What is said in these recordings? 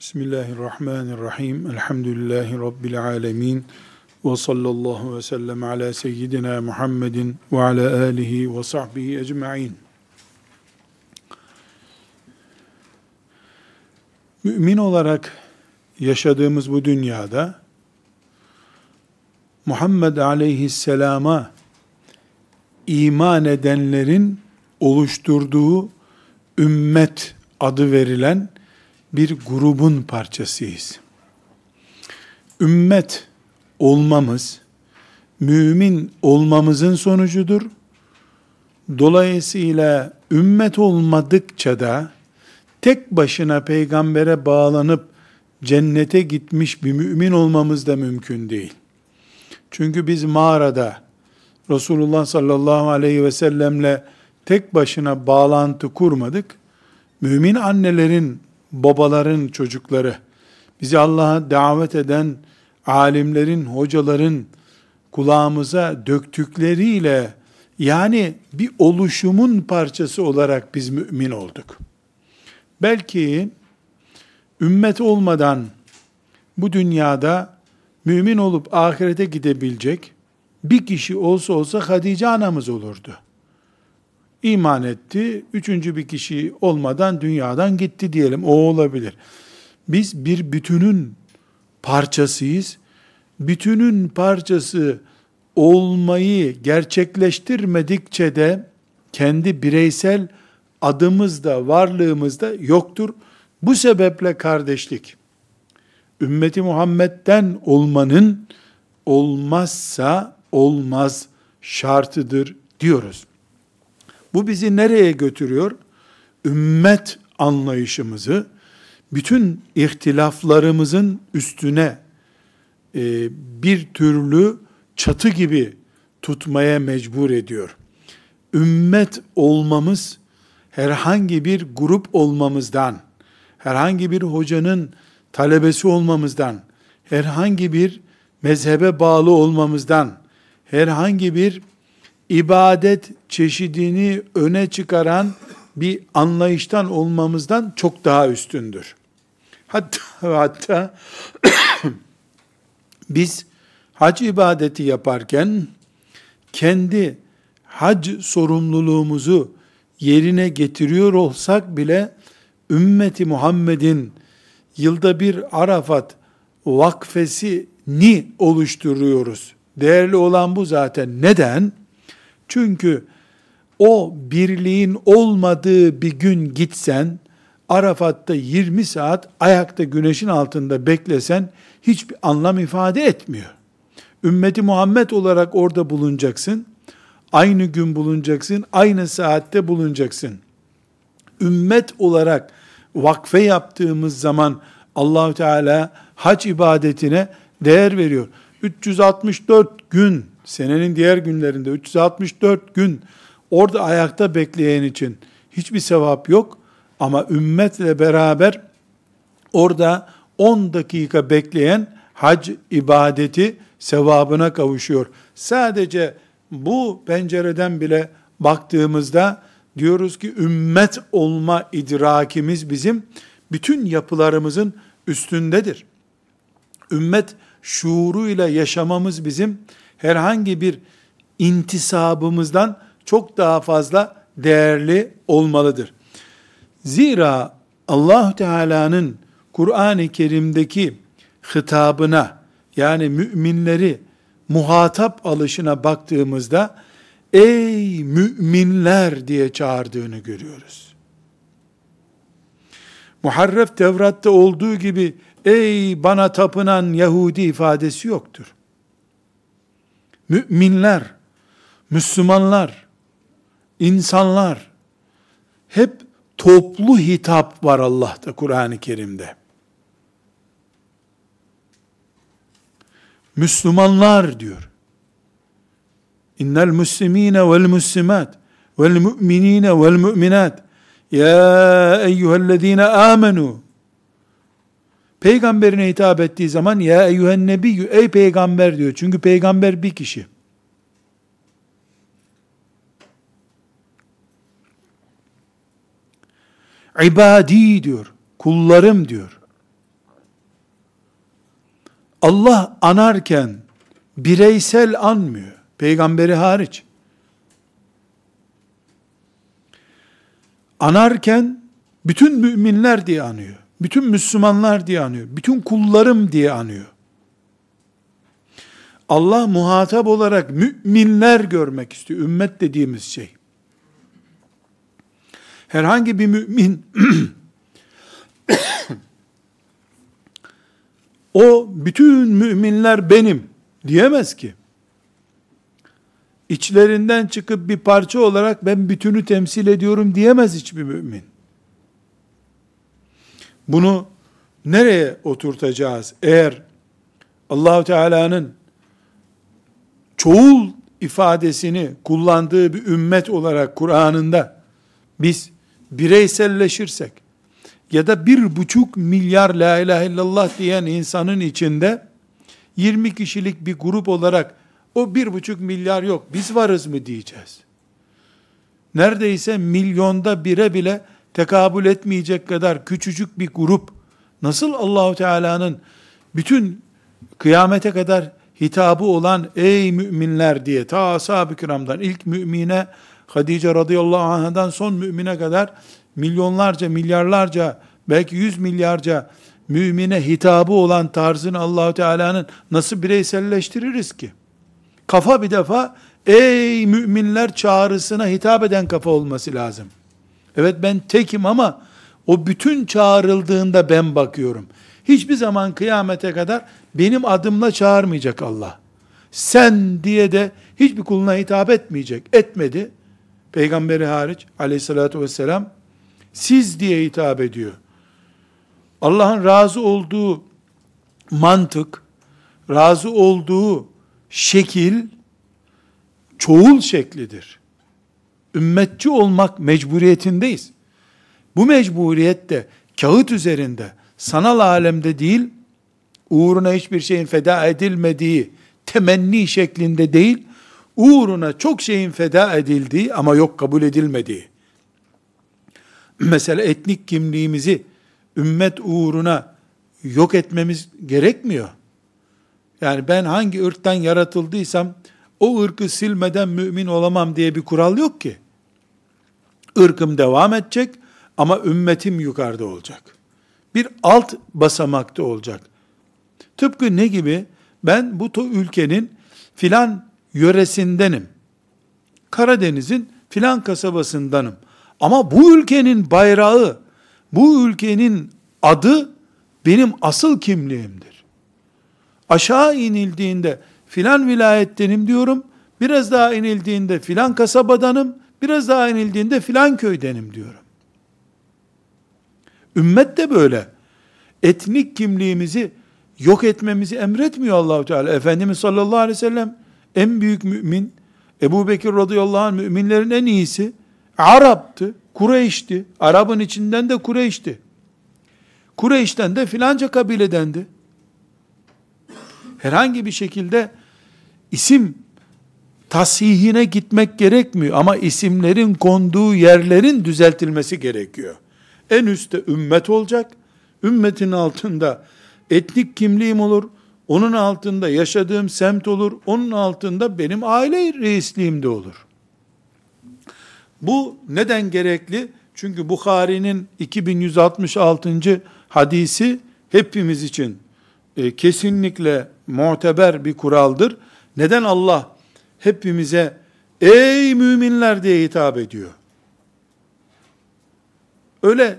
Bismillahirrahmanirrahim. Elhamdülillahi Rabbil alemin. Ve sallallahu ve sellem ala seyyidina Muhammedin ve ala alihi ve sahbihi ecma'in. Mümin olarak yaşadığımız bu dünyada Muhammed aleyhisselama iman edenlerin oluşturduğu ümmet adı verilen bir grubun parçasıyız. Ümmet olmamız, mümin olmamızın sonucudur. Dolayısıyla ümmet olmadıkça da tek başına peygambere bağlanıp cennete gitmiş bir mümin olmamız da mümkün değil. Çünkü biz mağarada Resulullah sallallahu aleyhi ve sellemle tek başına bağlantı kurmadık. Mümin annelerin babaların çocukları, bizi Allah'a davet eden alimlerin, hocaların kulağımıza döktükleriyle yani bir oluşumun parçası olarak biz mümin olduk. Belki ümmet olmadan bu dünyada mümin olup ahirete gidebilecek bir kişi olsa olsa Hatice anamız olurdu iman etti. Üçüncü bir kişi olmadan dünyadan gitti diyelim. O olabilir. Biz bir bütünün parçasıyız. Bütünün parçası olmayı gerçekleştirmedikçe de kendi bireysel adımız da varlığımız da yoktur. Bu sebeple kardeşlik ümmeti Muhammed'den olmanın olmazsa olmaz şartıdır diyoruz. Bu bizi nereye götürüyor? Ümmet anlayışımızı bütün ihtilaflarımızın üstüne e, bir türlü çatı gibi tutmaya mecbur ediyor. Ümmet olmamız herhangi bir grup olmamızdan, herhangi bir hocanın talebesi olmamızdan, herhangi bir mezhebe bağlı olmamızdan, herhangi bir ibadet çeşidini öne çıkaran bir anlayıştan olmamızdan çok daha üstündür. Hatta hatta biz hac ibadeti yaparken kendi hac sorumluluğumuzu yerine getiriyor olsak bile ümmeti Muhammed'in yılda bir Arafat vakfesi ni oluşturuyoruz. Değerli olan bu zaten. Neden? Çünkü o birliğin olmadığı bir gün gitsen, Arafat'ta 20 saat ayakta güneşin altında beklesen hiçbir anlam ifade etmiyor. Ümmeti Muhammed olarak orada bulunacaksın. Aynı gün bulunacaksın, aynı saatte bulunacaksın. Ümmet olarak vakfe yaptığımız zaman Allahü Teala hac ibadetine değer veriyor. 364 gün senenin diğer günlerinde 364 gün orada ayakta bekleyen için hiçbir sevap yok ama ümmetle beraber orada 10 dakika bekleyen hac ibadeti sevabına kavuşuyor. Sadece bu pencereden bile baktığımızda diyoruz ki ümmet olma idrakimiz bizim bütün yapılarımızın üstündedir. Ümmet şuuruyla yaşamamız bizim herhangi bir intisabımızdan çok daha fazla değerli olmalıdır. Zira Allah Teala'nın Kur'an-ı Kerim'deki hitabına yani müminleri muhatap alışına baktığımızda ey müminler diye çağırdığını görüyoruz. Muharref Tevrat'ta olduğu gibi ey bana tapınan Yahudi ifadesi yoktur müminler, Müslümanlar, insanlar hep toplu hitap var Allah'ta Kur'an-ı Kerim'de. Müslümanlar diyor. İnnel muslimine vel muslimat vel mu'minine vel mu'minat ya eyyühellezine amenu Peygamberine hitap ettiği zaman ya eyyühen nebiyyü ey peygamber diyor. Çünkü peygamber bir kişi. İbadi diyor. Kullarım diyor. Allah anarken bireysel anmıyor. Peygamberi hariç. Anarken bütün müminler diye anıyor. Bütün Müslümanlar diye anıyor. Bütün kullarım diye anıyor. Allah muhatap olarak müminler görmek istiyor. Ümmet dediğimiz şey. Herhangi bir mümin o bütün müminler benim diyemez ki. İçlerinden çıkıp bir parça olarak ben bütünü temsil ediyorum diyemez hiçbir mümin. Bunu nereye oturtacağız? Eğer Allahu Teala'nın çoğul ifadesini kullandığı bir ümmet olarak Kur'an'ında biz bireyselleşirsek ya da bir buçuk milyar la ilahe illallah diyen insanın içinde 20 kişilik bir grup olarak o bir buçuk milyar yok biz varız mı diyeceğiz. Neredeyse milyonda bire bile tekabül etmeyecek kadar küçücük bir grup nasıl Allahu Teala'nın bütün kıyamete kadar hitabı olan ey müminler diye ta ashab-ı kiramdan ilk mümine Hadice radıyallahu anh'dan son mümine kadar milyonlarca, milyarlarca, belki yüz milyarca mümine hitabı olan tarzını Allahu Teala'nın nasıl bireyselleştiririz ki? Kafa bir defa ey müminler çağrısına hitap eden kafa olması lazım. Evet ben tekim ama o bütün çağrıldığında ben bakıyorum. Hiçbir zaman kıyamete kadar benim adımla çağırmayacak Allah. Sen diye de hiçbir kuluna hitap etmeyecek. Etmedi. Peygamberi hariç aleyhissalatü vesselam siz diye hitap ediyor. Allah'ın razı olduğu mantık, razı olduğu şekil çoğul şeklidir. Ümmetçi olmak mecburiyetindeyiz. Bu mecburiyette kağıt üzerinde, sanal alemde değil, uğruna hiçbir şeyin feda edilmediği temenni şeklinde değil, uğruna çok şeyin feda edildiği ama yok kabul edilmediği. Mesela etnik kimliğimizi ümmet uğruna yok etmemiz gerekmiyor. Yani ben hangi ırktan yaratıldıysam o ırkı silmeden mümin olamam diye bir kural yok ki. Irkım devam edecek ama ümmetim yukarıda olacak. Bir alt basamakta olacak. Tıpkı ne gibi? Ben bu ülkenin filan yöresindenim. Karadeniz'in filan kasabasındanım. Ama bu ülkenin bayrağı, bu ülkenin adı benim asıl kimliğimdir. Aşağı inildiğinde filan vilayettenim diyorum, biraz daha inildiğinde filan kasabadanım, biraz daha inildiğinde filan köydenim diyorum. Ümmet de böyle. Etnik kimliğimizi yok etmemizi emretmiyor Allahu Teala. Efendimiz sallallahu aleyhi ve sellem en büyük mümin, Ebu Bekir radıyallahu anh müminlerin en iyisi, Arap'tı, Kureyş'ti. Arap'ın içinden de Kureyş'ti. Kureyş'ten de filanca kabiledendi. Herhangi bir şekilde isim tasihine gitmek gerekmiyor ama isimlerin konduğu yerlerin düzeltilmesi gerekiyor. En üstte ümmet olacak. Ümmetin altında etnik kimliğim olur. Onun altında yaşadığım semt olur. Onun altında benim aile reisliğim de olur. Bu neden gerekli? Çünkü Bukhari'nin 2166. hadisi hepimiz için e, kesinlikle muteber bir kuraldır. Neden Allah hepimize ey müminler diye hitap ediyor? Öyle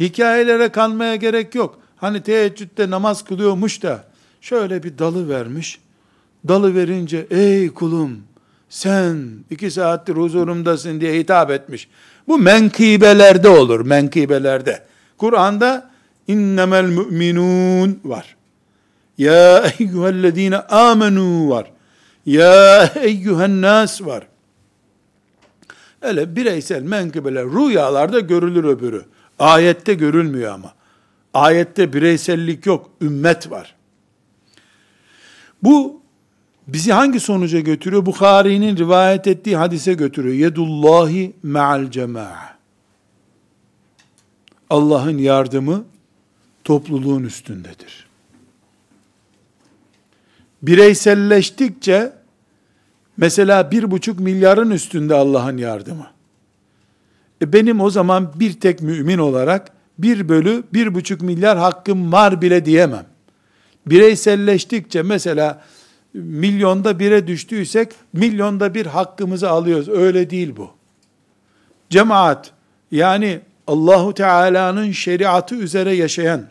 hikayelere kanmaya gerek yok. Hani teheccüde namaz kılıyormuş da şöyle bir dalı vermiş. Dalı verince ey kulum sen iki saattir huzurumdasın diye hitap etmiş. Bu menkibelerde olur, menkibelerde. Kur'an'da innemel müminun var. Ya eyyühellezine amenu var. Ya eyyühen nas var. Öyle bireysel menkıbeler rüyalarda görülür öbürü. Ayette görülmüyor ama. Ayette bireysellik yok, ümmet var. Bu bizi hangi sonuca götürüyor? Bukhari'nin rivayet ettiği hadise götürüyor. Yedullahi ma'al cema'a. Allah'ın yardımı topluluğun üstündedir. bireyselleştikçe mesela bir buçuk milyarın üstünde Allah'ın yardımı. E benim o zaman bir tek mümin olarak bir bölü bir buçuk milyar hakkım var bile diyemem. Bireyselleştikçe mesela milyonda bire düştüysek milyonda bir hakkımızı alıyoruz. Öyle değil bu. Cemaat yani Allahu Teala'nın şeriatı üzere yaşayan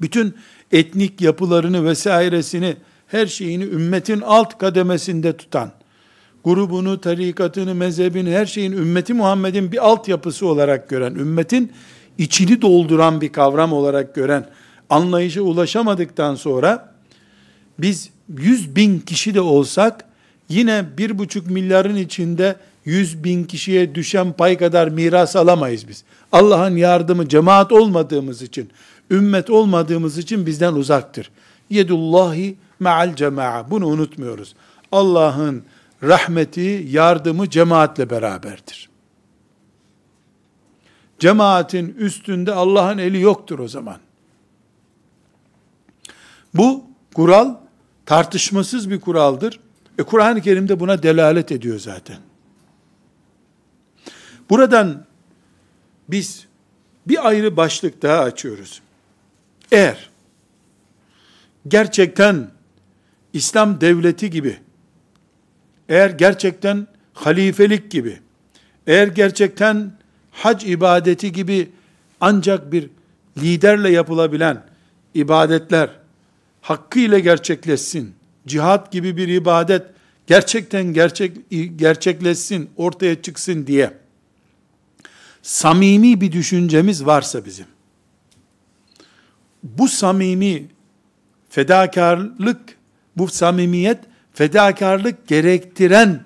bütün etnik yapılarını vesairesini her şeyini ümmetin alt kademesinde tutan grubunu, tarikatını, mezhebini, her şeyin ümmeti Muhammed'in bir altyapısı olarak gören, ümmetin içini dolduran bir kavram olarak gören anlayışa ulaşamadıktan sonra biz 100 bin kişi de olsak yine bir buçuk milyarın içinde 100 bin kişiye düşen pay kadar miras alamayız biz. Allah'ın yardımı cemaat olmadığımız için, ümmet olmadığımız için bizden uzaktır. Yedullahi ma'al cema'a. Bunu unutmuyoruz. Allah'ın rahmeti, yardımı cemaatle beraberdir. Cemaatin üstünde Allah'ın eli yoktur o zaman. Bu kural tartışmasız bir kuraldır. E Kur'an-ı Kerim'de buna delalet ediyor zaten. Buradan biz bir ayrı başlık daha açıyoruz. Eğer gerçekten İslam devleti gibi, eğer gerçekten halifelik gibi, eğer gerçekten hac ibadeti gibi ancak bir liderle yapılabilen ibadetler hakkıyla gerçekleşsin, cihat gibi bir ibadet gerçekten gerçek gerçekleşsin, ortaya çıksın diye samimi bir düşüncemiz varsa bizim, bu samimi fedakarlık, bu samimiyet fedakarlık gerektiren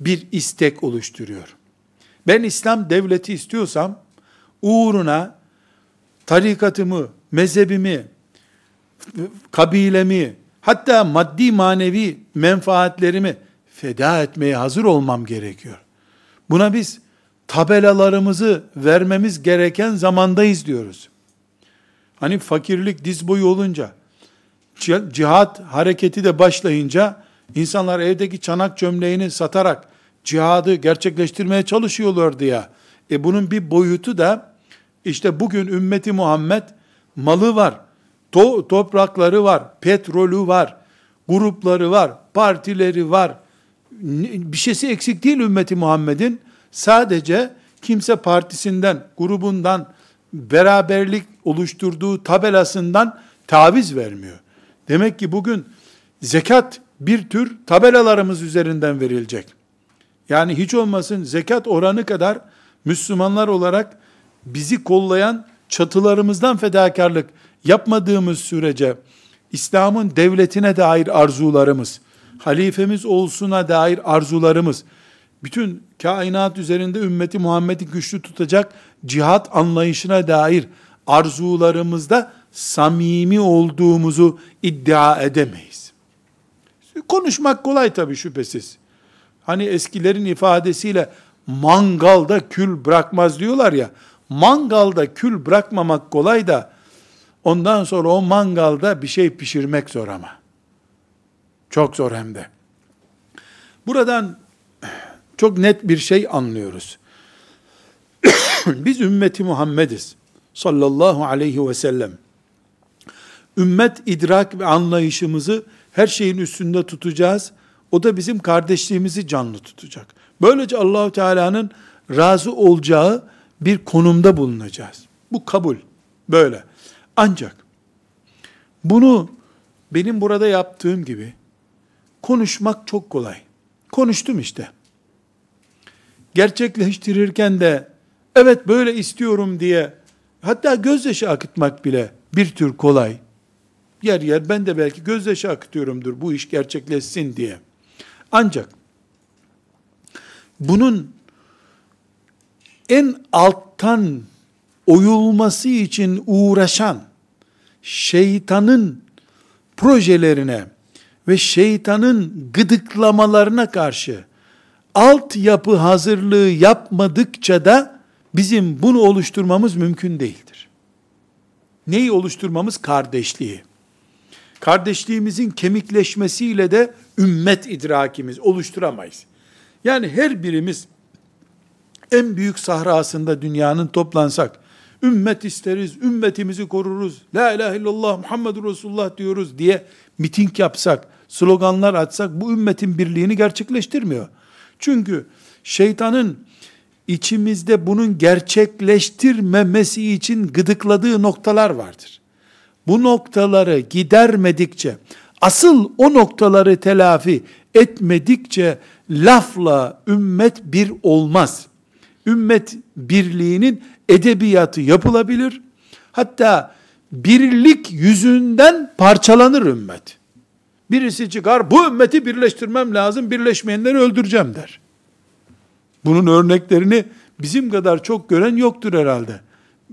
bir istek oluşturuyor. Ben İslam devleti istiyorsam uğruna tarikatımı, mezhebimi, kabilemi, hatta maddi manevi menfaatlerimi feda etmeye hazır olmam gerekiyor. Buna biz tabelalarımızı vermemiz gereken zamandayız diyoruz. Hani fakirlik diz boyu olunca, cihat hareketi de başlayınca, insanlar evdeki çanak çömleğini satarak cihadı gerçekleştirmeye çalışıyorlardı ya. E bunun bir boyutu da, işte bugün ümmeti Muhammed malı var, to toprakları var, petrolü var, grupları var, partileri var. Bir şeysi eksik değil ümmeti Muhammed'in. Sadece kimse partisinden, grubundan, beraberlik oluşturduğu tabelasından taviz vermiyor. Demek ki bugün zekat bir tür tabelalarımız üzerinden verilecek. Yani hiç olmasın zekat oranı kadar Müslümanlar olarak bizi kollayan çatılarımızdan fedakarlık yapmadığımız sürece İslam'ın devletine dair arzularımız, halifemiz olsuna dair arzularımız, bütün kainat üzerinde ümmeti Muhammed'i güçlü tutacak cihat anlayışına dair arzularımızda samimi olduğumuzu iddia edemeyiz. Konuşmak kolay tabii şüphesiz. Hani eskilerin ifadesiyle mangalda kül bırakmaz diyorlar ya. Mangalda kül bırakmamak kolay da ondan sonra o mangalda bir şey pişirmek zor ama. Çok zor hem de. Buradan çok net bir şey anlıyoruz. Biz ümmeti Muhammediz sallallahu aleyhi ve sellem. Ümmet idrak ve anlayışımızı her şeyin üstünde tutacağız. O da bizim kardeşliğimizi canlı tutacak. Böylece Allahu Teala'nın razı olacağı bir konumda bulunacağız. Bu kabul. Böyle. Ancak bunu benim burada yaptığım gibi konuşmak çok kolay. Konuştum işte gerçekleştirirken de evet böyle istiyorum diye hatta gözyaşı akıtmak bile bir tür kolay. Yer yer ben de belki gözyaşı akıtıyorumdur bu iş gerçekleşsin diye. Ancak bunun en alttan oyulması için uğraşan şeytanın projelerine ve şeytanın gıdıklamalarına karşı altyapı hazırlığı yapmadıkça da bizim bunu oluşturmamız mümkün değildir. Neyi oluşturmamız? Kardeşliği. Kardeşliğimizin kemikleşmesiyle de ümmet idrakimiz oluşturamayız. Yani her birimiz en büyük sahrasında dünyanın toplansak, ümmet isteriz, ümmetimizi koruruz, la ilahe illallah Muhammedur Resulullah diyoruz diye miting yapsak, sloganlar atsak bu ümmetin birliğini gerçekleştirmiyor. Çünkü şeytanın içimizde bunun gerçekleştirmemesi için gıdıkladığı noktalar vardır. Bu noktaları gidermedikçe, asıl o noktaları telafi etmedikçe lafla ümmet bir olmaz. Ümmet birliğinin edebiyatı yapılabilir. Hatta birlik yüzünden parçalanır ümmet. Birisi çıkar, bu ümmeti birleştirmem lazım, birleşmeyenleri öldüreceğim der. Bunun örneklerini bizim kadar çok gören yoktur herhalde.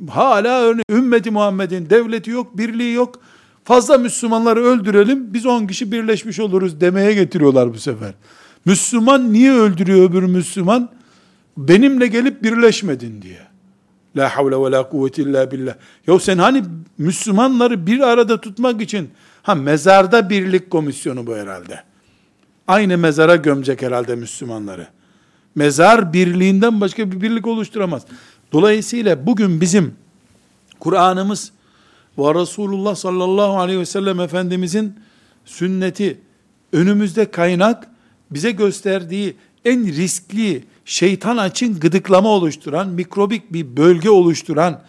Hala örnek, ümmeti Muhammed'in devleti yok, birliği yok. Fazla Müslümanları öldürelim, biz 10 kişi birleşmiş oluruz demeye getiriyorlar bu sefer. Müslüman niye öldürüyor öbür Müslüman? Benimle gelip birleşmedin diye. La havle ve la kuvvete illa billah. Ya sen hani Müslümanları bir arada tutmak için ha mezarda birlik komisyonu bu herhalde. Aynı mezara gömecek herhalde Müslümanları. Mezar birliğinden başka bir birlik oluşturamaz. Dolayısıyla bugün bizim Kur'an'ımız ve Resulullah sallallahu aleyhi ve sellem Efendimizin sünneti önümüzde kaynak bize gösterdiği en riskli şeytan açın gıdıklama oluşturan, mikrobik bir bölge oluşturan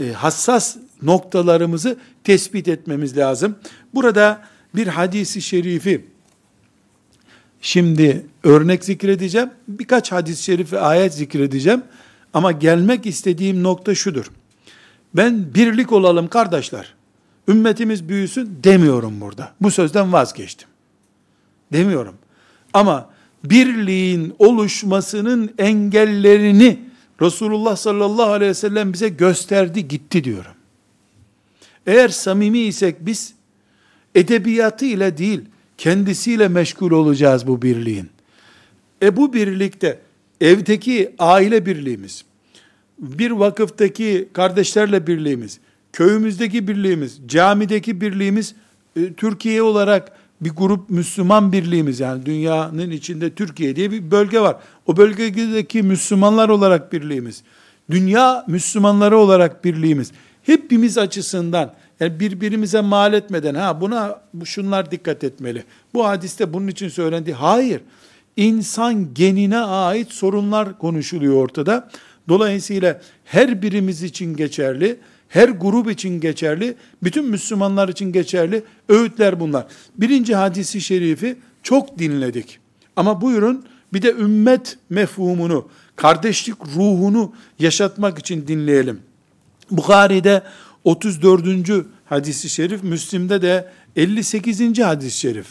e, hassas noktalarımızı tespit etmemiz lazım. Burada bir hadisi şerifi şimdi örnek zikredeceğim. Birkaç hadis-i şerif ve ayet zikredeceğim. Ama gelmek istediğim nokta şudur. Ben birlik olalım kardeşler. Ümmetimiz büyüsün demiyorum burada. Bu sözden vazgeçtim. Demiyorum. Ama birliğin oluşmasının engellerini Resulullah sallallahu aleyhi ve sellem bize gösterdi gitti diyorum. Eğer samimi isek biz edebiyatı ile değil kendisiyle meşgul olacağız bu birliğin. E bu birlikte evdeki aile birliğimiz, bir vakıftaki kardeşlerle birliğimiz, köyümüzdeki birliğimiz, camideki birliğimiz, e, Türkiye olarak bir grup Müslüman birliğimiz yani dünyanın içinde Türkiye diye bir bölge var. O bölgedeki Müslümanlar olarak birliğimiz, dünya Müslümanları olarak birliğimiz, hepimiz açısından yani birbirimize mal etmeden ha buna şunlar dikkat etmeli. Bu hadiste bunun için söylendi. Hayır. İnsan genine ait sorunlar konuşuluyor ortada. Dolayısıyla her birimiz için geçerli her grup için geçerli, bütün Müslümanlar için geçerli öğütler bunlar. Birinci hadisi şerifi çok dinledik. Ama buyurun bir de ümmet mefhumunu, kardeşlik ruhunu yaşatmak için dinleyelim. Bukhari'de 34. hadisi şerif, Müslim'de de 58. hadis-i şerif.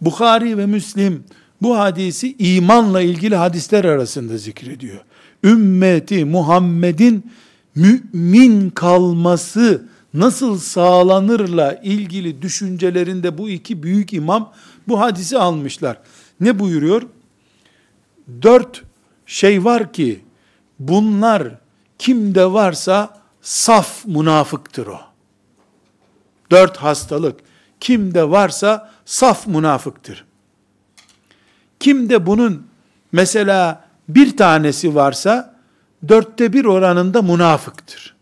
Bukhari ve Müslim bu hadisi imanla ilgili hadisler arasında zikrediyor. Ümmeti Muhammed'in mümin kalması nasıl sağlanırla ilgili düşüncelerinde bu iki büyük imam bu hadisi almışlar. Ne buyuruyor? Dört şey var ki bunlar kimde varsa saf münafıktır o. Dört hastalık kimde varsa saf münafıktır. Kimde bunun mesela bir tanesi varsa dörtte bir oranında münafıktır.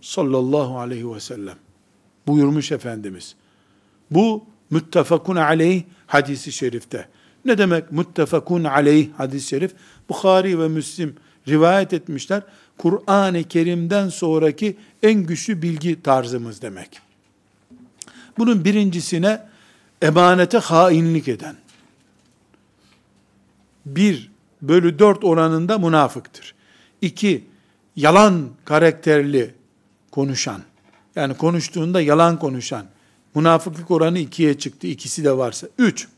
Sallallahu aleyhi ve sellem. Buyurmuş Efendimiz. Bu müttefakun aleyh hadisi şerifte. Ne demek müttefakun aleyh hadis-i şerif? Bukhari ve Müslim rivayet etmişler. Kur'an-ı Kerim'den sonraki en güçlü bilgi tarzımız demek. Bunun birincisine emanete hainlik eden. Bir bölü dört oranında münafıktır. İki, yalan karakterli konuşan. Yani konuştuğunda yalan konuşan. Münafıklık oranı ikiye çıktı. İkisi de varsa. Üç,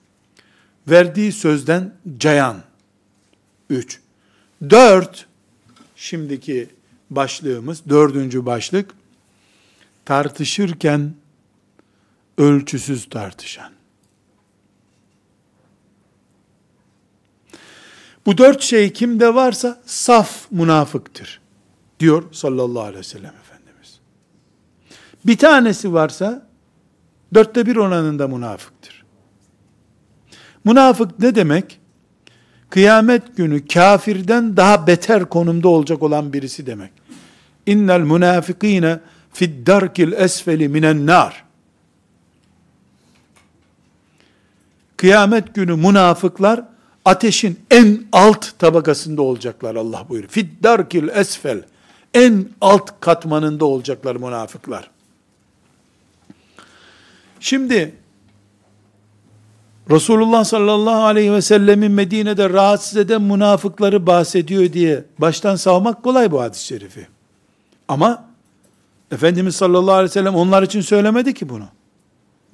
verdiği sözden cayan. Üç. Dört, şimdiki başlığımız, dördüncü başlık, tartışırken ölçüsüz tartışan. Bu dört şey kimde varsa saf münafıktır. Diyor sallallahu aleyhi ve sellem Efendimiz. Bir tanesi varsa dörtte bir oranında münafıktır. Münafık ne demek? Kıyamet günü kafirden daha beter konumda olacak olan birisi demek. İnnel münafikine fid darkil esfeli minen nar. Kıyamet günü münafıklar ateşin en alt tabakasında olacaklar Allah buyuruyor. Fid darkil esfel. En alt katmanında olacaklar münafıklar. Şimdi Resulullah sallallahu aleyhi ve sellemin Medine'de rahatsız eden münafıkları bahsediyor diye baştan savmak kolay bu hadis-i şerifi. Ama Efendimiz sallallahu aleyhi ve sellem onlar için söylemedi ki bunu.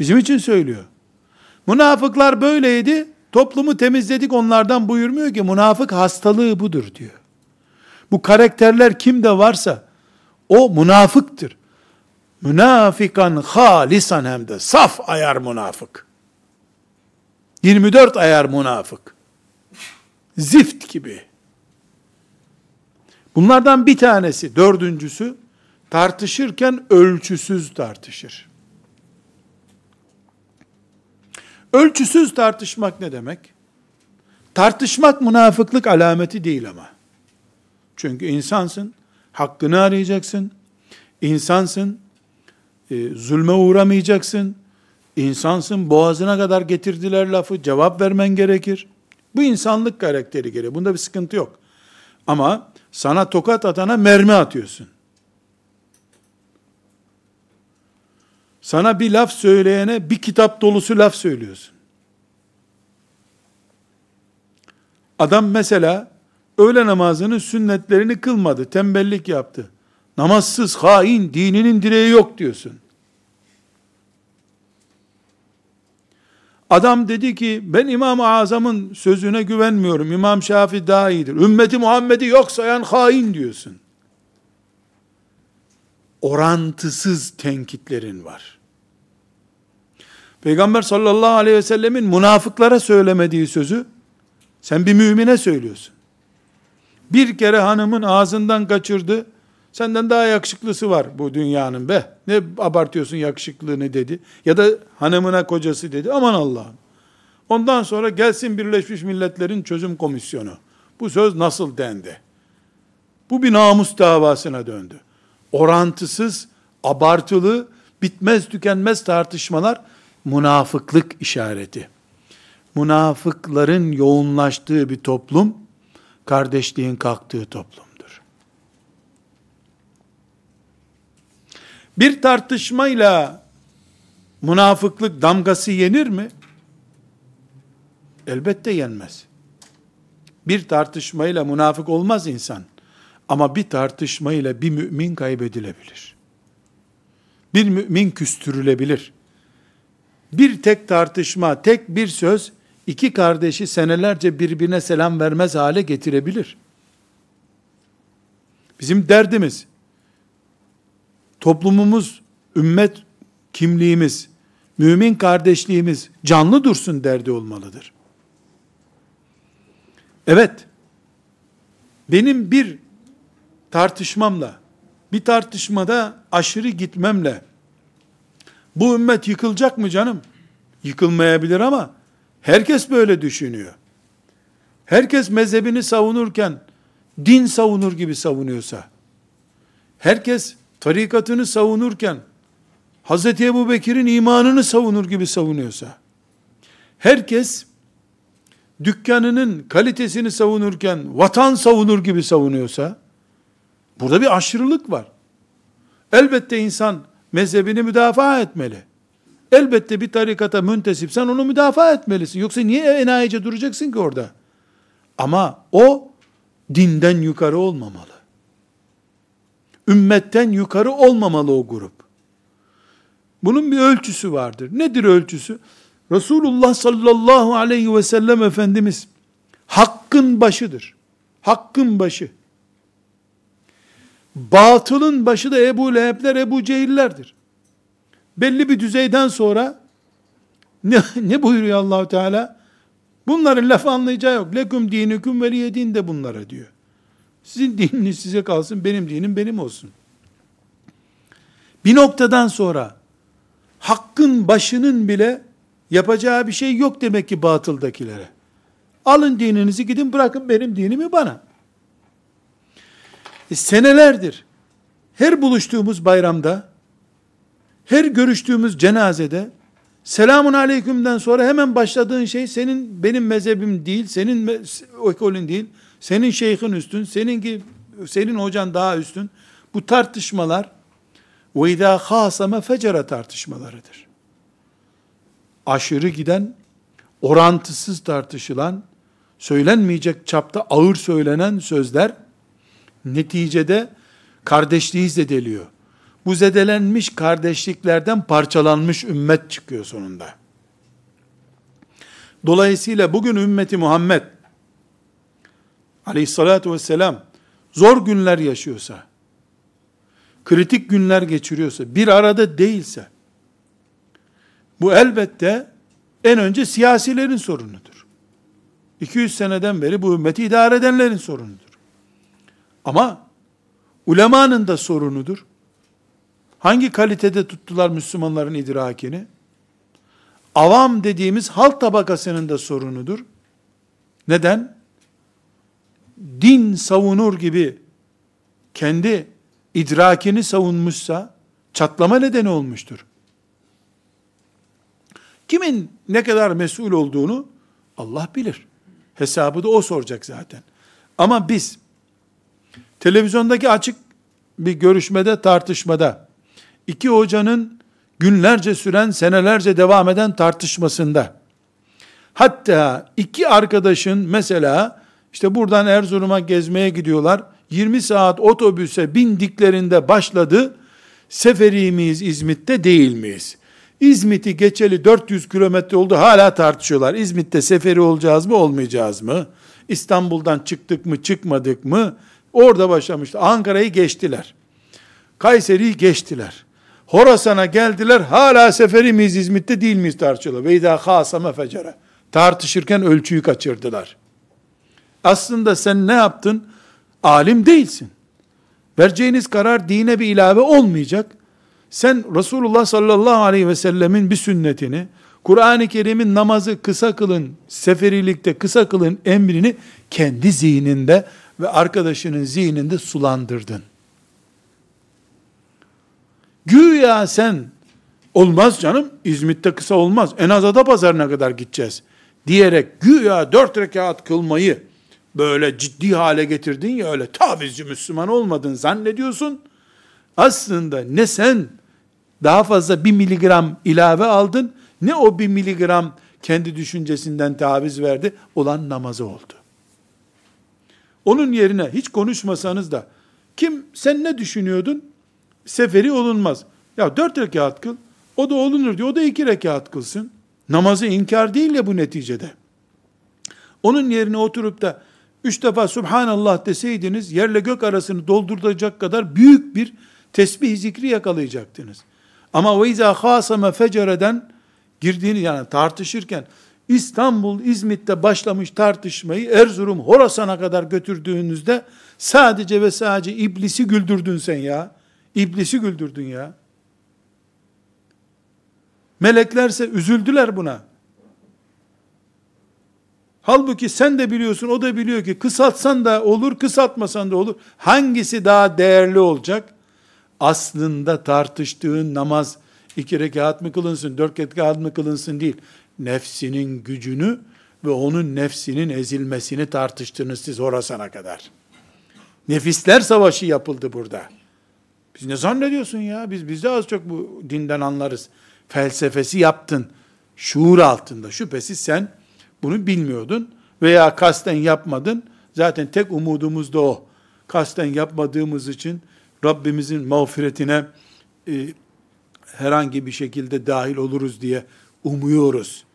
Bizim için söylüyor. Münafıklar böyleydi, toplumu temizledik onlardan buyurmuyor ki münafık hastalığı budur diyor. Bu karakterler kimde varsa o münafıktır. Münafikan halisan hem de saf ayar münafık. 24 ayar münafık. Zift gibi. Bunlardan bir tanesi, dördüncüsü, tartışırken ölçüsüz tartışır. Ölçüsüz tartışmak ne demek? Tartışmak münafıklık alameti değil ama. Çünkü insansın, hakkını arayacaksın, insansın, e, zulme uğramayacaksın, insansın, boğazına kadar getirdiler lafı, cevap vermen gerekir. Bu insanlık karakteri gereği, bunda bir sıkıntı yok. Ama sana tokat atana mermi atıyorsun. Sana bir laf söyleyene bir kitap dolusu laf söylüyorsun. Adam mesela öğle namazının sünnetlerini kılmadı, tembellik yaptı. Namazsız, hain, dininin direği yok diyorsun. Adam dedi ki ben İmam-ı Azam'ın sözüne güvenmiyorum. İmam Şafi daha iyidir. Ümmeti Muhammed'i yok sayan hain diyorsun. Orantısız tenkitlerin var. Peygamber sallallahu aleyhi ve sellemin münafıklara söylemediği sözü sen bir mümine söylüyorsun. Bir kere hanımın ağzından kaçırdı. Senden daha yakışıklısı var bu dünyanın be. Ne abartıyorsun yakışıklığını dedi. Ya da hanımına kocası dedi. Aman Allah'ım. Ondan sonra gelsin Birleşmiş Milletler'in çözüm komisyonu. Bu söz nasıl dendi? Bu bir namus davasına döndü. Orantısız, abartılı, bitmez tükenmez tartışmalar münafıklık işareti. Münafıkların yoğunlaştığı bir toplum, kardeşliğin kalktığı toplumdur. Bir tartışmayla münafıklık damgası yenir mi? Elbette yenmez. Bir tartışmayla münafık olmaz insan. Ama bir tartışmayla bir mümin kaybedilebilir. Bir mümin küstürülebilir. Bir tek tartışma, tek bir söz iki kardeşi senelerce birbirine selam vermez hale getirebilir. Bizim derdimiz, toplumumuz, ümmet kimliğimiz, mümin kardeşliğimiz canlı dursun derdi olmalıdır. Evet, benim bir tartışmamla, bir tartışmada aşırı gitmemle, bu ümmet yıkılacak mı canım? Yıkılmayabilir ama herkes böyle düşünüyor. Herkes mezhebini savunurken din savunur gibi savunuyorsa, herkes tarikatını savunurken Hz. Ebu Bekir'in imanını savunur gibi savunuyorsa, herkes dükkanının kalitesini savunurken vatan savunur gibi savunuyorsa, burada bir aşırılık var. Elbette insan mezhebini müdafaa etmeli. Elbette bir tarikata müntesipsen onu müdafaa etmelisin. Yoksa niye enayice duracaksın ki orada? Ama o dinden yukarı olmamalı. Ümmetten yukarı olmamalı o grup. Bunun bir ölçüsü vardır. Nedir ölçüsü? Resulullah sallallahu aleyhi ve sellem Efendimiz hakkın başıdır. Hakkın başı. Batılın başı da Ebu Leheb'ler, Ebu Cehillerdir. Belli bir düzeyden sonra ne, ne buyuruyor Allahu Teala? Bunların laf anlayacağı yok. Leküm dinüküm veliye din de bunlara diyor. Sizin dininiz size kalsın, benim dinim benim olsun. Bir noktadan sonra hakkın başının bile yapacağı bir şey yok demek ki batıldakilere. Alın dininizi gidin bırakın benim dinimi bana. E, senelerdir her buluştuğumuz bayramda, her görüştüğümüz cenazede selamun aleykümden sonra hemen başladığın şey senin benim mezhebim değil, senin ekolün değil, senin şeyhin üstün, seninki senin hocan daha üstün. Bu tartışmalar ve izâ khâsame fecere tartışmalarıdır. Aşırı giden, orantısız tartışılan, söylenmeyecek çapta ağır söylenen sözler neticede kardeşliği zedeliyor. Bu zedelenmiş kardeşliklerden parçalanmış ümmet çıkıyor sonunda. Dolayısıyla bugün ümmeti Muhammed aleyhissalatü vesselam zor günler yaşıyorsa, kritik günler geçiriyorsa, bir arada değilse, bu elbette en önce siyasilerin sorunudur. 200 seneden beri bu ümmeti idare edenlerin sorunudur. Ama ulemanın da sorunudur. Hangi kalitede tuttular Müslümanların idrakini? Avam dediğimiz halk tabakasının da sorunudur. Neden? Din savunur gibi kendi idrakini savunmuşsa çatlama nedeni olmuştur. Kimin ne kadar mesul olduğunu Allah bilir. Hesabı da o soracak zaten. Ama biz televizyondaki açık bir görüşmede, tartışmada iki hocanın günlerce süren, senelerce devam eden tartışmasında hatta iki arkadaşın mesela işte buradan Erzurum'a gezmeye gidiyorlar. 20 saat otobüse bindiklerinde başladı. Seferi miyiz İzmit'te değil miyiz? İzmit'i geçeli 400 kilometre oldu hala tartışıyorlar. İzmit'te seferi olacağız mı olmayacağız mı? İstanbul'dan çıktık mı çıkmadık mı? Orada başlamıştı. Ankara'yı geçtiler. Kayseri'yi geçtiler. Horasan'a geldiler. Hala seferi miyiz İzmit'te değil miyiz tartışıyorlar. Ve idâ khâsame fecere. Tartışırken ölçüyü kaçırdılar. Aslında sen ne yaptın? Alim değilsin. Vereceğiniz karar dine bir ilave olmayacak. Sen Resulullah sallallahu aleyhi ve sellemin bir sünnetini, Kur'an-ı Kerim'in namazı kısa kılın, seferilikte kısa kılın emrini kendi zihninde ve arkadaşının zihninde sulandırdın. Güya sen olmaz canım İzmit'te kısa olmaz en az ada pazarına kadar gideceğiz diyerek güya dört rekat kılmayı böyle ciddi hale getirdin ya öyle tavizci Müslüman olmadın zannediyorsun. Aslında ne sen daha fazla bir miligram ilave aldın ne o bir miligram kendi düşüncesinden taviz verdi olan namazı oldu. Onun yerine hiç konuşmasanız da kim sen ne düşünüyordun? Seferi olunmaz. Ya dört rekat kıl. O da olunur diyor. O da iki rekat kılsın. Namazı inkar değil ya bu neticede. Onun yerine oturup da üç defa Subhanallah deseydiniz yerle gök arasını dolduracak kadar büyük bir tesbih zikri yakalayacaktınız. Ama ve izâ khâsame fecereden girdiğini yani tartışırken İstanbul, İzmit'te başlamış tartışmayı Erzurum, Horasan'a kadar götürdüğünüzde sadece ve sadece iblisi güldürdün sen ya. İblisi güldürdün ya. Meleklerse üzüldüler buna. Halbuki sen de biliyorsun, o da biliyor ki kısaltsan da olur, kısaltmasan da olur. Hangisi daha değerli olacak? Aslında tartıştığın namaz iki rekat mı kılınsın, dört rekat mı kılınsın değil. Nefsinin gücünü ve onun nefsinin ezilmesini tartıştınız siz orasana kadar. Nefisler savaşı yapıldı burada. Biz ne zannediyorsun ya? Biz biz de az çok bu dinden anlarız. Felsefesi yaptın. Şuur altında. Şüphesiz sen bunu bilmiyordun veya kasten yapmadın. Zaten tek umudumuz da o. Kasten yapmadığımız için Rabbimizin mağfiretine e, herhangi bir şekilde dahil oluruz diye umuyoruz.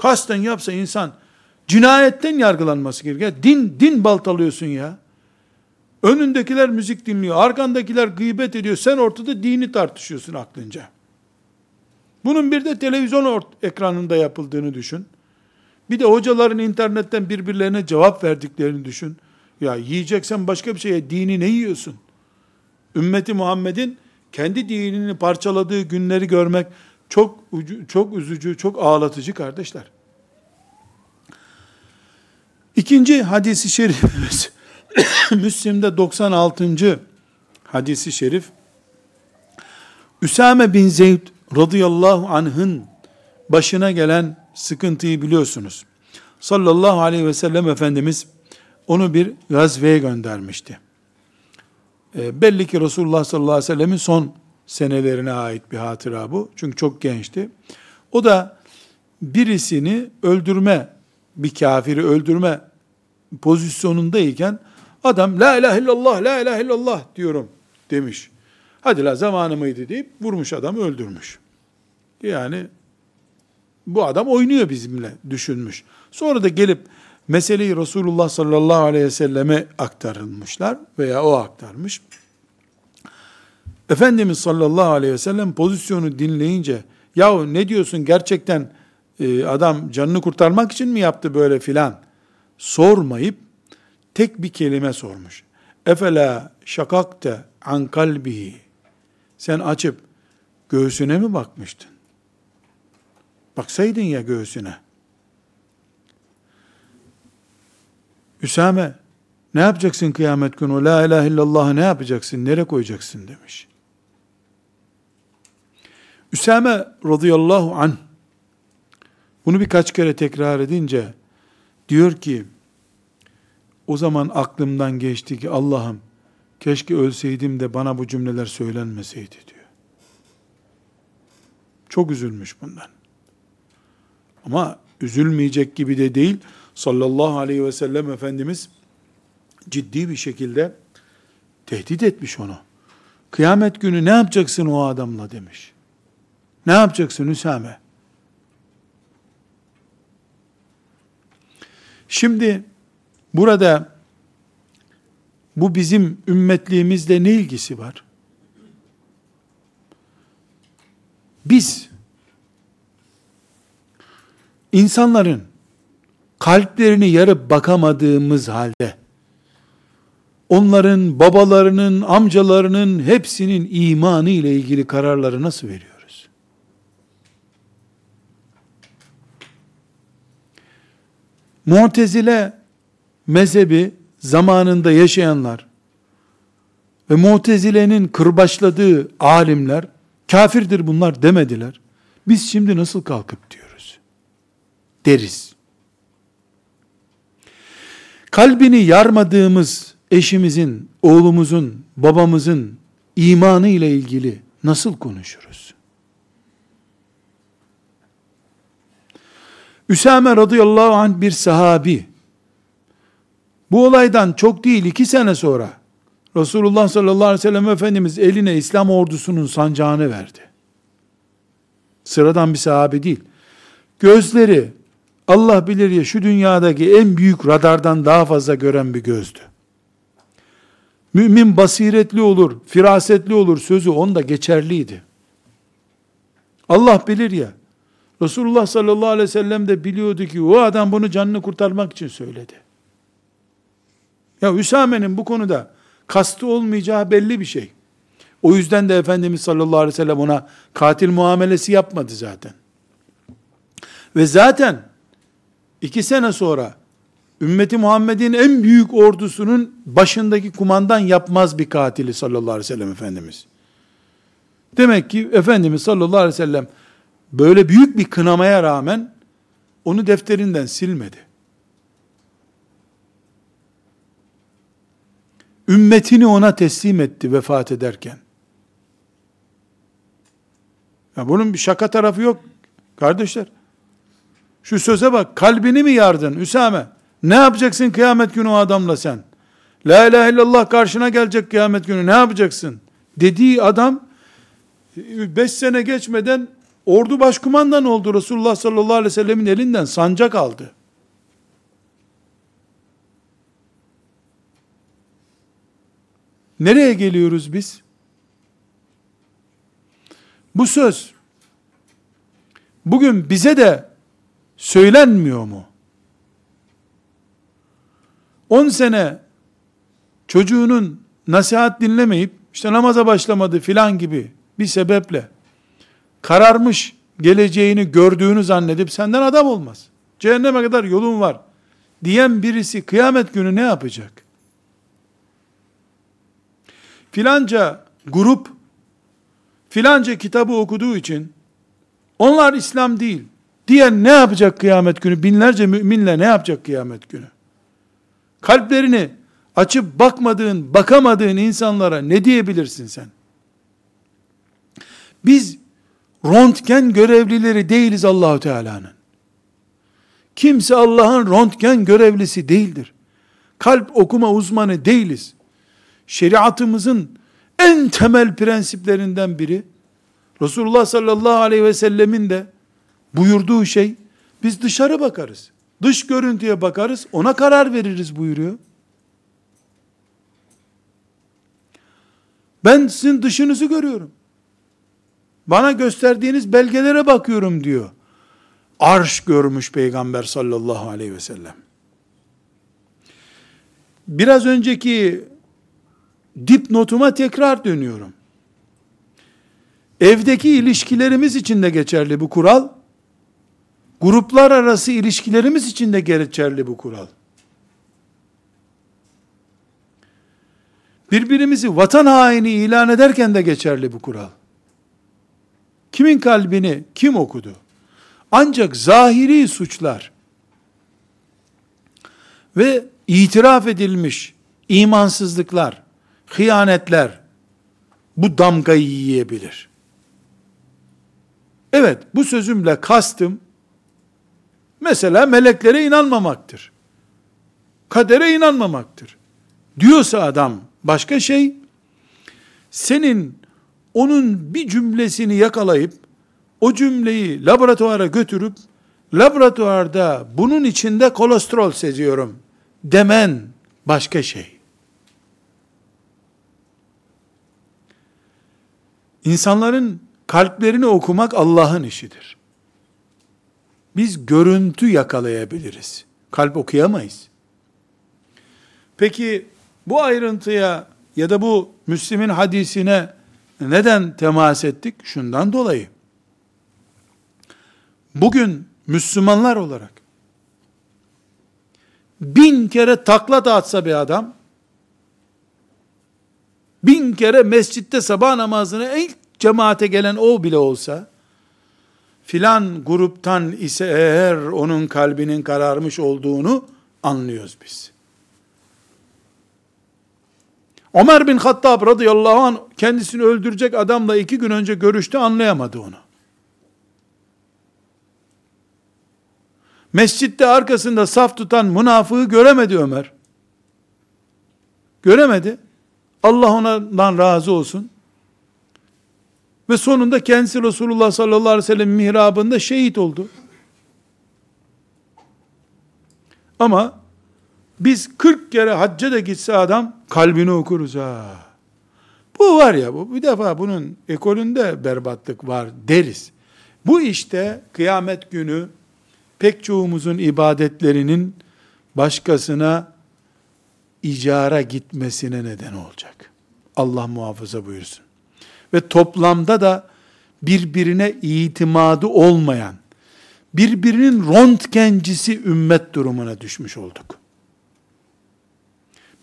Kasten yapsa insan cinayetten yargılanması gerekiyor. Din din baltalıyorsun ya. Önündekiler müzik dinliyor, arkandakiler gıybet ediyor. Sen ortada dini tartışıyorsun aklınca. Bunun bir de televizyon ekranında yapıldığını düşün. Bir de hocaların internetten birbirlerine cevap verdiklerini düşün. Ya yiyeceksen başka bir şeye dini ne yiyorsun? Ümmeti Muhammed'in kendi dinini parçaladığı günleri görmek çok çok üzücü, çok ağlatıcı kardeşler. İkinci hadisi şerifimiz Müslim'de 96. hadisi şerif Üsame bin Zeyd radıyallahu anh'ın başına gelen sıkıntıyı biliyorsunuz. Sallallahu aleyhi ve sellem Efendimiz onu bir gazveye göndermişti. E, belli ki Resulullah sallallahu aleyhi ve sellemin son senelerine ait bir hatıra bu. Çünkü çok gençti. O da birisini öldürme, bir kafiri öldürme pozisyonundayken adam la ilahe illallah, la ilahe illallah diyorum demiş. Hadi la zamanı mıydı deyip vurmuş adamı öldürmüş. Yani bu adam oynuyor bizimle düşünmüş. Sonra da gelip meseleyi Resulullah sallallahu aleyhi ve selleme aktarılmışlar veya o aktarmış. Efendimiz sallallahu aleyhi ve sellem pozisyonu dinleyince yahu ne diyorsun gerçekten e, adam canını kurtarmak için mi yaptı böyle filan sormayıp tek bir kelime sormuş. Efela şakakte an kalbihi sen açıp göğsüne mi bakmıştın? Baksaydın ya göğsüne. Üsame ne yapacaksın kıyamet günü? La ilahe illallah'ı ne yapacaksın? Nereye koyacaksın demiş. Üsame radıyallahu anh bunu birkaç kere tekrar edince diyor ki o zaman aklımdan geçti ki Allah'ım keşke ölseydim de bana bu cümleler söylenmeseydi diyor. Çok üzülmüş bundan. Ama üzülmeyecek gibi de değil. Sallallahu aleyhi ve sellem Efendimiz ciddi bir şekilde tehdit etmiş onu. Kıyamet günü ne yapacaksın o adamla demiş. Ne yapacaksın Hüsame? Şimdi burada bu bizim ümmetliğimizle ne ilgisi var? Biz insanların kalplerini yarıp bakamadığımız halde onların babalarının, amcalarının hepsinin imanı ile ilgili kararları nasıl veriyoruz? Mu'tezile mezhebi zamanında yaşayanlar ve Mu'tezile'nin kırbaçladığı alimler kafirdir bunlar demediler. Biz şimdi nasıl kalkıp diyoruz? Deriz. Kalbini yarmadığımız eşimizin, oğlumuzun, babamızın imanı ile ilgili nasıl konuşuruz? Üsame radıyallahu anh bir sahabi. Bu olaydan çok değil iki sene sonra Resulullah sallallahu aleyhi ve sellem Efendimiz eline İslam ordusunun sancağını verdi. Sıradan bir sahabe değil. Gözleri Allah bilir ya şu dünyadaki en büyük radardan daha fazla gören bir gözdü. Mümin basiretli olur, firasetli olur sözü onda geçerliydi. Allah bilir ya. Resulullah sallallahu aleyhi ve sellem de biliyordu ki o adam bunu canını kurtarmak için söyledi. Ya Üsame'nin bu konuda kastı olmayacağı belli bir şey. O yüzden de Efendimiz sallallahu aleyhi ve sellem ona katil muamelesi yapmadı zaten. Ve zaten iki sene sonra ümmeti Muhammed'in en büyük ordusunun başındaki kumandan yapmaz bir katili sallallahu aleyhi ve sellem Efendimiz. Demek ki Efendimiz sallallahu aleyhi ve sellem böyle büyük bir kınamaya rağmen onu defterinden silmedi. Ümmetini ona teslim etti vefat ederken. Ya bunun bir şaka tarafı yok kardeşler. Şu söze bak, kalbini mi yardın Üsame? Ne yapacaksın kıyamet günü o adamla sen? La ilahe illallah karşına gelecek kıyamet günü ne yapacaksın? Dediği adam, beş sene geçmeden ordu başkumandan oldu Resulullah sallallahu aleyhi ve sellemin elinden sancak aldı. Nereye geliyoruz biz? Bu söz bugün bize de söylenmiyor mu? 10 sene çocuğunun nasihat dinlemeyip işte namaza başlamadı filan gibi bir sebeple kararmış geleceğini gördüğünü zannedip senden adam olmaz. Cehenneme kadar yolun var diyen birisi kıyamet günü ne yapacak? Filanca grup filanca kitabı okuduğu için onlar İslam değil diyen ne yapacak kıyamet günü? Binlerce müminle ne yapacak kıyamet günü? Kalplerini açıp bakmadığın, bakamadığın insanlara ne diyebilirsin sen? Biz röntgen görevlileri değiliz Allahu Teala'nın. Kimse Allah'ın röntgen görevlisi değildir. Kalp okuma uzmanı değiliz. Şeriatımızın en temel prensiplerinden biri Resulullah sallallahu aleyhi ve sellemin de buyurduğu şey biz dışarı bakarız. Dış görüntüye bakarız, ona karar veririz buyuruyor. Ben sizin dışınızı görüyorum. Bana gösterdiğiniz belgelere bakıyorum diyor. Arş görmüş Peygamber sallallahu aleyhi ve sellem. Biraz önceki dipnotuma tekrar dönüyorum. Evdeki ilişkilerimiz için de geçerli bu kural. Gruplar arası ilişkilerimiz için de geçerli bu kural. Birbirimizi vatan haini ilan ederken de geçerli bu kural. Kimin kalbini kim okudu? Ancak zahiri suçlar ve itiraf edilmiş imansızlıklar, hıyanetler bu damgayı yiyebilir. Evet, bu sözümle kastım mesela meleklere inanmamaktır. Kadere inanmamaktır. Diyorsa adam başka şey, senin onun bir cümlesini yakalayıp o cümleyi laboratuvara götürüp laboratuvarda bunun içinde kolesterol seziyorum demen başka şey. İnsanların kalplerini okumak Allah'ın işidir. Biz görüntü yakalayabiliriz. Kalp okuyamayız. Peki bu ayrıntıya ya da bu Müslim'in hadisine neden temas ettik? Şundan dolayı. Bugün Müslümanlar olarak bin kere takla da bir adam, bin kere mescitte sabah namazına ilk cemaate gelen o bile olsa, filan gruptan ise eğer onun kalbinin kararmış olduğunu anlıyoruz biz. Ömer bin Hattab radıyallahu anh kendisini öldürecek adamla iki gün önce görüştü anlayamadı onu. Mescitte arkasında saf tutan münafığı göremedi Ömer. Göremedi. Allah ondan razı olsun. Ve sonunda kendisi Resulullah sallallahu aleyhi ve sellem mihrabında şehit oldu. Ama biz 40 kere hacca da gitse adam kalbini okuruz ha. Bu var ya bu bir defa bunun ekolünde berbatlık var deriz. Bu işte kıyamet günü pek çoğumuzun ibadetlerinin başkasına icara gitmesine neden olacak. Allah muhafaza buyursun. Ve toplamda da birbirine itimadı olmayan, birbirinin röntgencisi ümmet durumuna düşmüş olduk.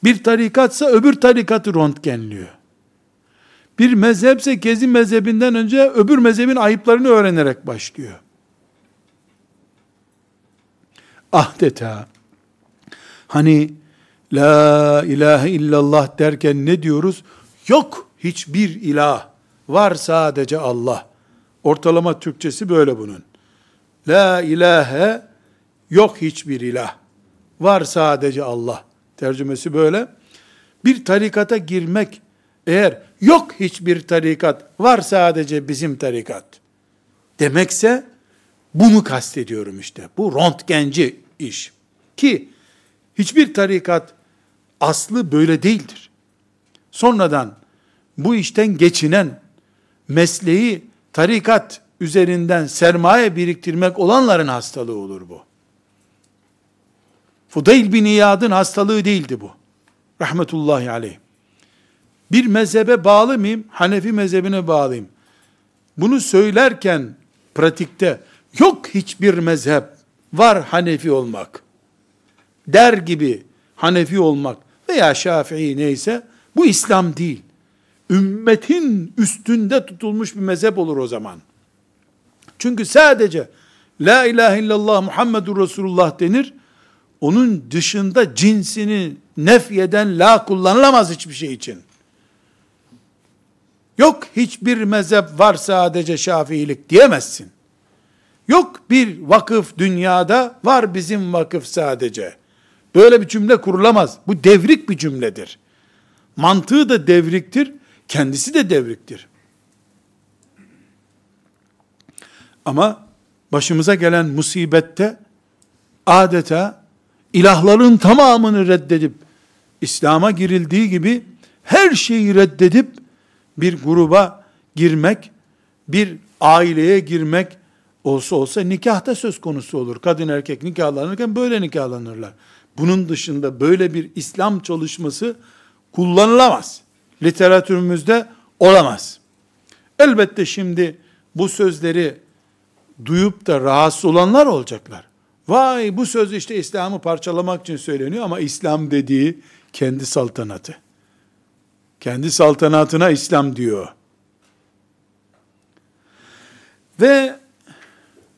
Bir tarikatsa öbür tarikatı röntgenliyor. Bir mezhepse gezi mezhebinden önce öbür mezhebin ayıplarını öğrenerek başlıyor. Adeta hani la ilahe illallah derken ne diyoruz? Yok hiçbir ilah. Var sadece Allah. Ortalama Türkçesi böyle bunun. La ilahe yok hiçbir ilah. Var sadece Allah. Tercümesi böyle. Bir tarikata girmek eğer yok hiçbir tarikat, var sadece bizim tarikat demekse bunu kastediyorum işte. Bu röntgenci iş. Ki hiçbir tarikat aslı böyle değildir. Sonradan bu işten geçinen mesleği tarikat üzerinden sermaye biriktirmek olanların hastalığı olur bu. Fudayl bin İyad'ın hastalığı değildi bu. Rahmetullahi aleyh. Bir mezhebe bağlı mıyım? Hanefi mezhebine bağlıyım. Bunu söylerken pratikte yok hiçbir mezhep var Hanefi olmak der gibi Hanefi olmak veya Şafii neyse bu İslam değil. Ümmetin üstünde tutulmuş bir mezhep olur o zaman. Çünkü sadece La ilahe illallah Muhammedur Resulullah denir. Onun dışında cinsini nefyeden la kullanılamaz hiçbir şey için. Yok hiçbir mezhep var sadece şafiilik diyemezsin. Yok bir vakıf dünyada var bizim vakıf sadece. Böyle bir cümle kurulamaz. Bu devrik bir cümledir. Mantığı da devriktir, kendisi de devriktir. Ama başımıza gelen musibette adeta ilahların tamamını reddedip İslam'a girildiği gibi her şeyi reddedip bir gruba girmek, bir aileye girmek olsa olsa nikahta söz konusu olur. Kadın erkek nikahlanırken böyle nikahlanırlar. Bunun dışında böyle bir İslam çalışması kullanılamaz. Literatürümüzde olamaz. Elbette şimdi bu sözleri duyup da rahatsız olanlar olacaklar. Vay bu söz işte İslam'ı parçalamak için söyleniyor ama İslam dediği kendi saltanatı. Kendi saltanatına İslam diyor. Ve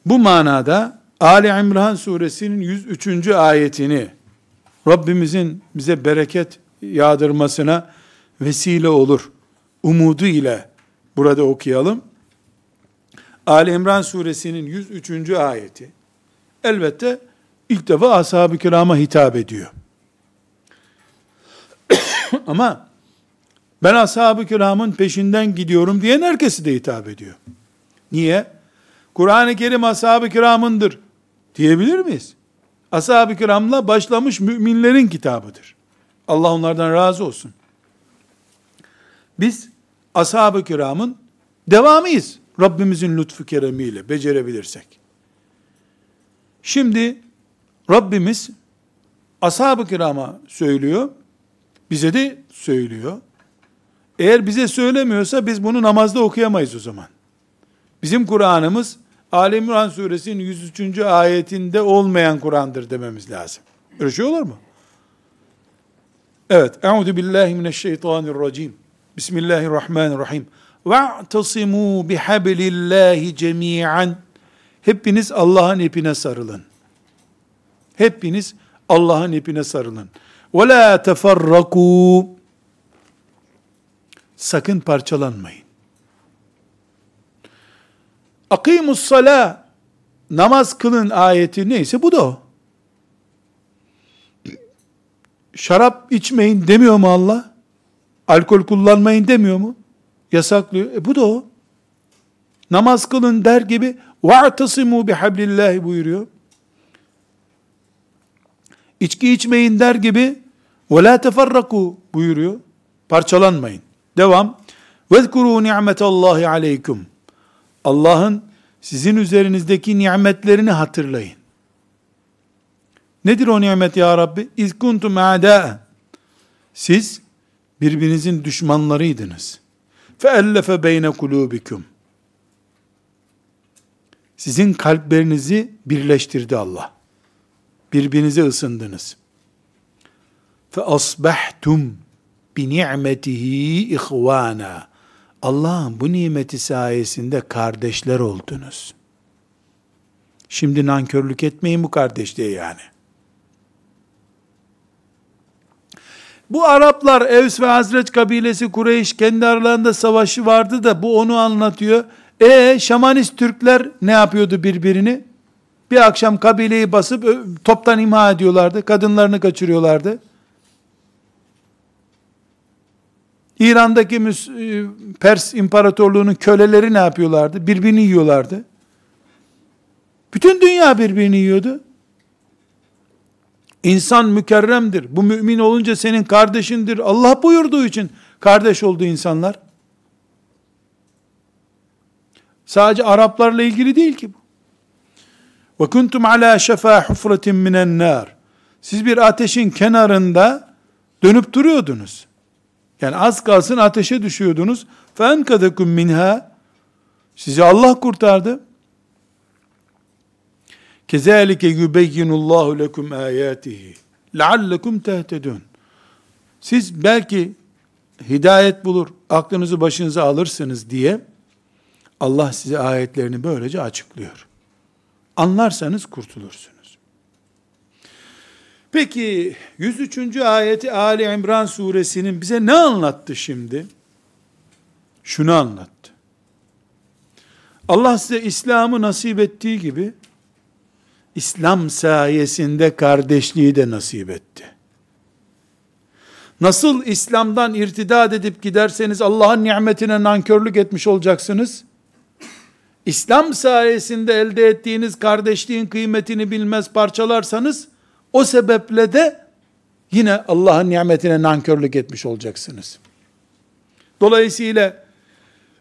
bu manada Ali İmran suresinin 103. ayetini Rabbimizin bize bereket yağdırmasına vesile olur umudu ile burada okuyalım. Ali İmran suresinin 103. ayeti elbette ilk defa ashab-ı kirama hitap ediyor. Ama ben ashab-ı kiramın peşinden gidiyorum diyen herkesi de hitap ediyor. Niye? Kur'an-ı Kerim ashab-ı kiramındır diyebilir miyiz? Ashab-ı kiramla başlamış müminlerin kitabıdır. Allah onlardan razı olsun. Biz ashab-ı kiramın devamıyız. Rabbimizin lütfu keremiyle becerebilirsek. Şimdi Rabbimiz ashab-ı kirama söylüyor. Bize de söylüyor. Eğer bize söylemiyorsa biz bunu namazda okuyamayız o zaman. Bizim Kur'an'ımız Ali İmran suresinin 103. ayetinde olmayan Kur'an'dır dememiz lazım. Öyle şey olur mu? Evet. Euzu billahi mineşşeytanirracim. Bismillahirrahmanirrahim. Ve'tasimu bihablillahi cemi'an. Hepiniz Allah'ın ipine sarılın. Hepiniz Allah'ın ipine sarılın. Ve la teferraku. Sakın parçalanmayın. Akimus sala namaz kılın ayeti neyse bu da o. Şarap içmeyin demiyor mu Allah? Alkol kullanmayın demiyor mu? Yasaklıyor. E bu da o Namaz kılın der gibi وَاَعْتَصِمُوا بِحَبْلِ buyuruyor. İçki içmeyin der gibi وَلَا تَفَرَّقُوا buyuruyor. Parçalanmayın. Devam. وَذْكُرُوا نِعْمَةَ اللّٰهِ عَلَيْكُمْ Allah'ın sizin üzerinizdeki nimetlerini hatırlayın. Nedir o nimet ya Rabbi? İz kuntum a'da. Siz birbirinizin düşmanlarıydınız. Feellefe beyne kulubikum. sizin kalplerinizi birleştirdi Allah. Birbirinize ısındınız. Bi ni'metihi ihvana. Allah'ın bu nimeti sayesinde kardeşler oldunuz. Şimdi nankörlük etmeyin bu kardeşliğe yani. Bu Araplar Evs ve Hazreç kabilesi Kureyş kendi aralarında savaşı vardı da bu onu anlatıyor. E şamanist Türkler ne yapıyordu birbirini? Bir akşam kabileyi basıp toptan imha ediyorlardı. Kadınlarını kaçırıyorlardı. İran'daki e, Pers İmparatorluğu'nun köleleri ne yapıyorlardı? Birbirini yiyorlardı. Bütün dünya birbirini yiyordu. İnsan mükerremdir. Bu mümin olunca senin kardeşindir. Allah buyurduğu için kardeş oldu insanlar. Sadece Araplarla ilgili değil ki bu. Ve kuntum ala şefa hufratin minen nar. Siz bir ateşin kenarında dönüp duruyordunuz. Yani az kalsın ateşe düşüyordunuz. Fenkadakum minha. Sizi Allah kurtardı. Kezalike yubeyyinullahu lekum ayatihi. Leallekum tehtedun. Siz belki hidayet bulur, aklınızı başınıza alırsınız diye Allah size ayetlerini böylece açıklıyor. Anlarsanız kurtulursunuz. Peki 103. ayeti Ali İmran suresinin bize ne anlattı şimdi? Şunu anlattı. Allah size İslam'ı nasip ettiği gibi İslam sayesinde kardeşliği de nasip etti. Nasıl İslam'dan irtidat edip giderseniz Allah'ın nimetine nankörlük etmiş olacaksınız. İslam sayesinde elde ettiğiniz kardeşliğin kıymetini bilmez parçalarsanız o sebeple de yine Allah'ın nimetine nankörlük etmiş olacaksınız. Dolayısıyla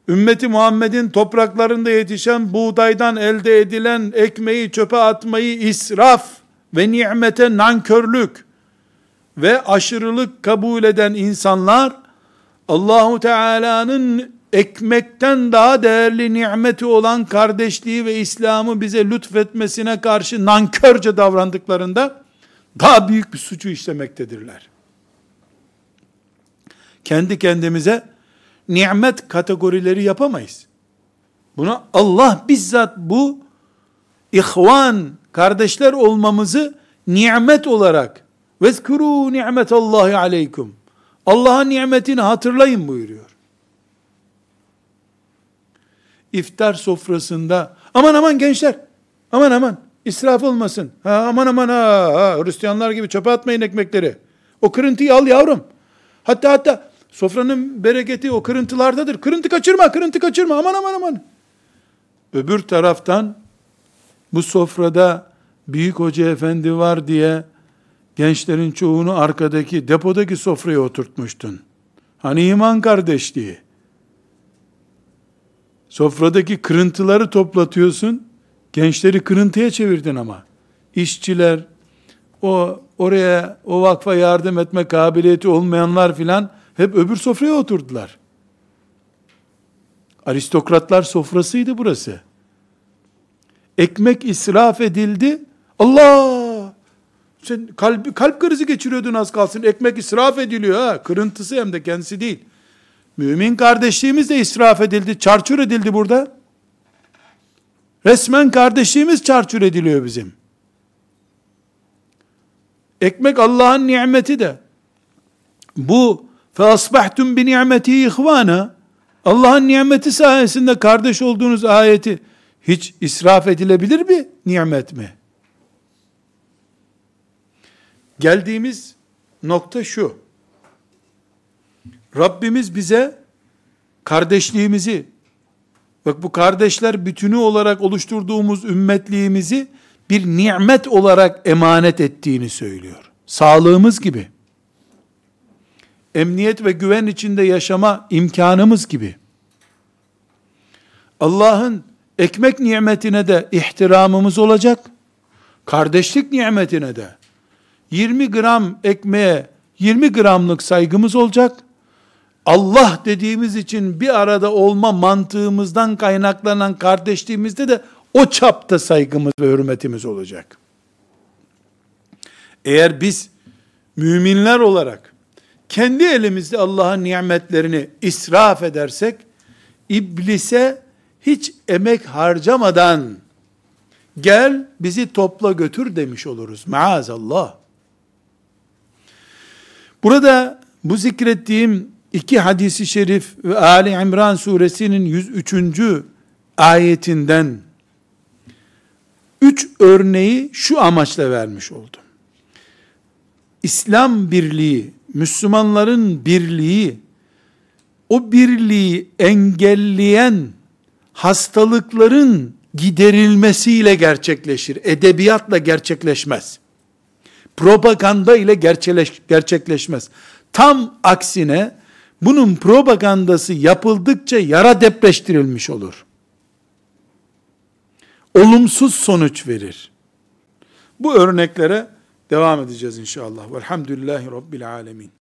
ümmeti Muhammed'in topraklarında yetişen buğdaydan elde edilen ekmeği çöpe atmayı israf ve nimete nankörlük ve aşırılık kabul eden insanlar Allahu Teala'nın ekmekten daha değerli nimeti olan kardeşliği ve İslam'ı bize lütfetmesine karşı nankörce davrandıklarında daha büyük bir suçu işlemektedirler. Kendi kendimize nimet kategorileri yapamayız. Buna Allah bizzat bu ihvan, kardeşler olmamızı nimet olarak vezkuru nimetallahi aleykum. Allah'ın nimetini hatırlayın buyuruyor. İftar sofrasında aman aman gençler aman aman israf olmasın. Ha, aman aman ha, ha Hristiyanlar gibi çöpe atmayın ekmekleri. O kırıntıyı al yavrum. Hatta hatta Sofranın bereketi o kırıntılardadır. Kırıntı kaçırma, kırıntı kaçırma. Aman aman aman. Öbür taraftan bu sofrada büyük hoca efendi var diye gençlerin çoğunu arkadaki depodaki sofraya oturtmuştun. Hani iman kardeşliği. Sofradaki kırıntıları toplatıyorsun. Gençleri kırıntıya çevirdin ama. İşçiler, o oraya o vakfa yardım etme kabiliyeti olmayanlar filan hep öbür sofraya oturdular. Aristokratlar sofrasıydı burası. Ekmek israf edildi. Allah! Sen kalp, kalp krizi geçiriyordun az kalsın. Ekmek israf ediliyor ha. Kırıntısı hem de kendisi değil. Mümin kardeşliğimiz de israf edildi. Çarçur edildi burada. Resmen kardeşliğimiz çarçur ediliyor bizim. Ekmek Allah'ın nimeti de. Bu فَاَصْبَحْتُمْ بِنِعْمَتِهِ ihvana Allah'ın nimeti sayesinde kardeş olduğunuz ayeti hiç israf edilebilir bir nimet mi? Geldiğimiz nokta şu. Rabbimiz bize kardeşliğimizi, bak bu kardeşler bütünü olarak oluşturduğumuz ümmetliğimizi bir nimet olarak emanet ettiğini söylüyor. Sağlığımız gibi emniyet ve güven içinde yaşama imkanımız gibi. Allah'ın ekmek nimetine de ihtiramımız olacak. Kardeşlik nimetine de 20 gram ekmeğe 20 gramlık saygımız olacak. Allah dediğimiz için bir arada olma mantığımızdan kaynaklanan kardeşliğimizde de o çapta saygımız ve hürmetimiz olacak. Eğer biz müminler olarak kendi elimizde Allah'ın nimetlerini israf edersek, iblise hiç emek harcamadan, gel bizi topla götür demiş oluruz. Maazallah. Burada bu zikrettiğim iki hadisi şerif ve Ali İmran suresinin 103. ayetinden üç örneği şu amaçla vermiş oldum. İslam birliği Müslümanların birliği, o birliği engelleyen hastalıkların giderilmesiyle gerçekleşir. Edebiyatla gerçekleşmez. Propaganda ile gerçekleşmez. Tam aksine bunun propagandası yapıldıkça yara depreştirilmiş olur. Olumsuz sonuç verir. Bu örneklere Devam edeceğiz inşallah. Velhamdülillahi Rabbil Alemin.